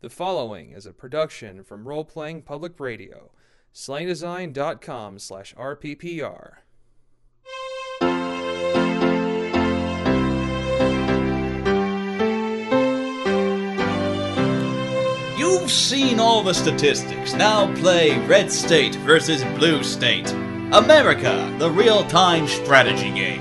The following is a production from Role Playing Public Radio, slangdesign.com slash RPPR. You've seen all the statistics. Now play Red State versus Blue State. America, the real time strategy game.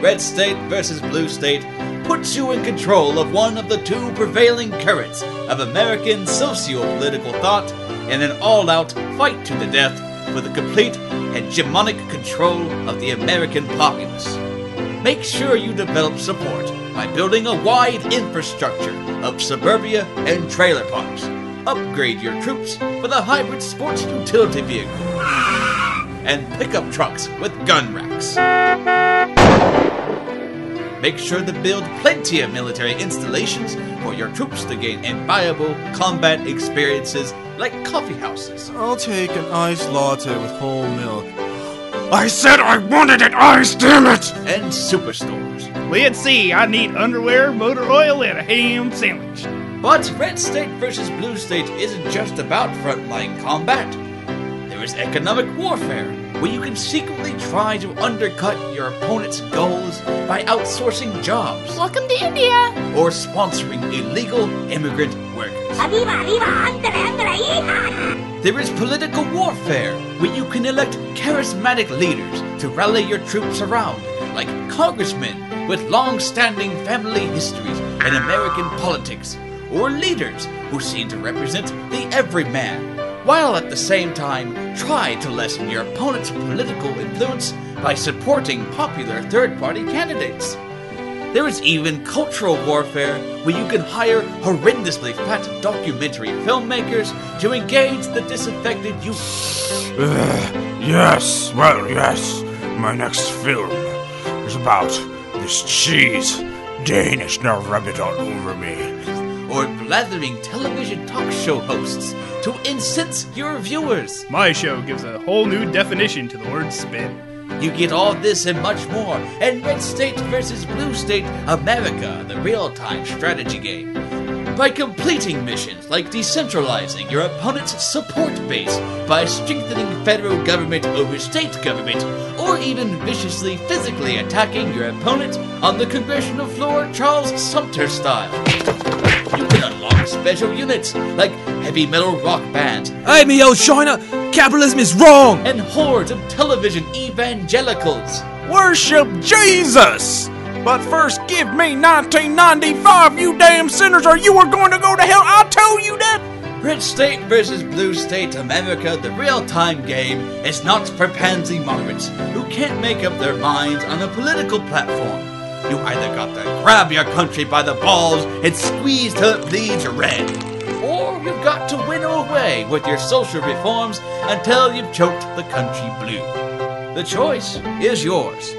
Red State versus Blue State puts you in control of one of the two prevailing currents of American socio political thought in an all out fight to the death for the complete hegemonic control of the American populace. Make sure you develop support by building a wide infrastructure of suburbia and trailer parks. Upgrade your troops with a hybrid sports utility vehicle and pickup trucks with gun racks. Make sure to build plenty of military installations for your troops to gain invaluable combat experiences like coffee houses I'll take an iced latte with whole milk. I said I wanted it iced, damn it! and superstores. Let's see, I need underwear, motor oil, and a ham sandwich. But Red State versus Blue State isn't just about frontline combat. There is economic warfare, where you can secretly try to undercut your opponent's goals by outsourcing jobs Welcome to India. or sponsoring illegal immigrant workers. Arriba, arriba, ándale, ándale. There is political warfare, where you can elect charismatic leaders to rally your troops around, like congressmen with long standing family histories in American politics, or leaders who seem to represent the everyman, while at the same time try to lessen your opponent's political influence by supporting popular third party candidates. There is even cultural warfare where you can hire horrendously fat documentary filmmakers to engage the disaffected youth. Uh, yes, well, yes. My next film is about this cheese. Danish now rub it all over me. Or blathering television talk show hosts to incense your viewers. My show gives a whole new definition to the word spin. You get all this and much more in Red State versus Blue State America, the real time strategy game. By completing missions like decentralizing your opponent's support base by strengthening federal government over state government, or even viciously physically attacking your opponent on the congressional floor Charles Sumner style. Can unlock special units like heavy metal rock bands Hey, me old China, capitalism is wrong. and hordes of television evangelicals. Worship Jesus! But first give me 1995, you damn sinners, or you are going to go to hell. I told you that! Red State versus Blue State America, the real time game, is not for pansy moderates who can't make up their minds on a political platform. You either got to grab your country by the balls and squeeze till it bleeds red, or you've got to winnow away with your social reforms until you've choked the country blue. The choice is yours.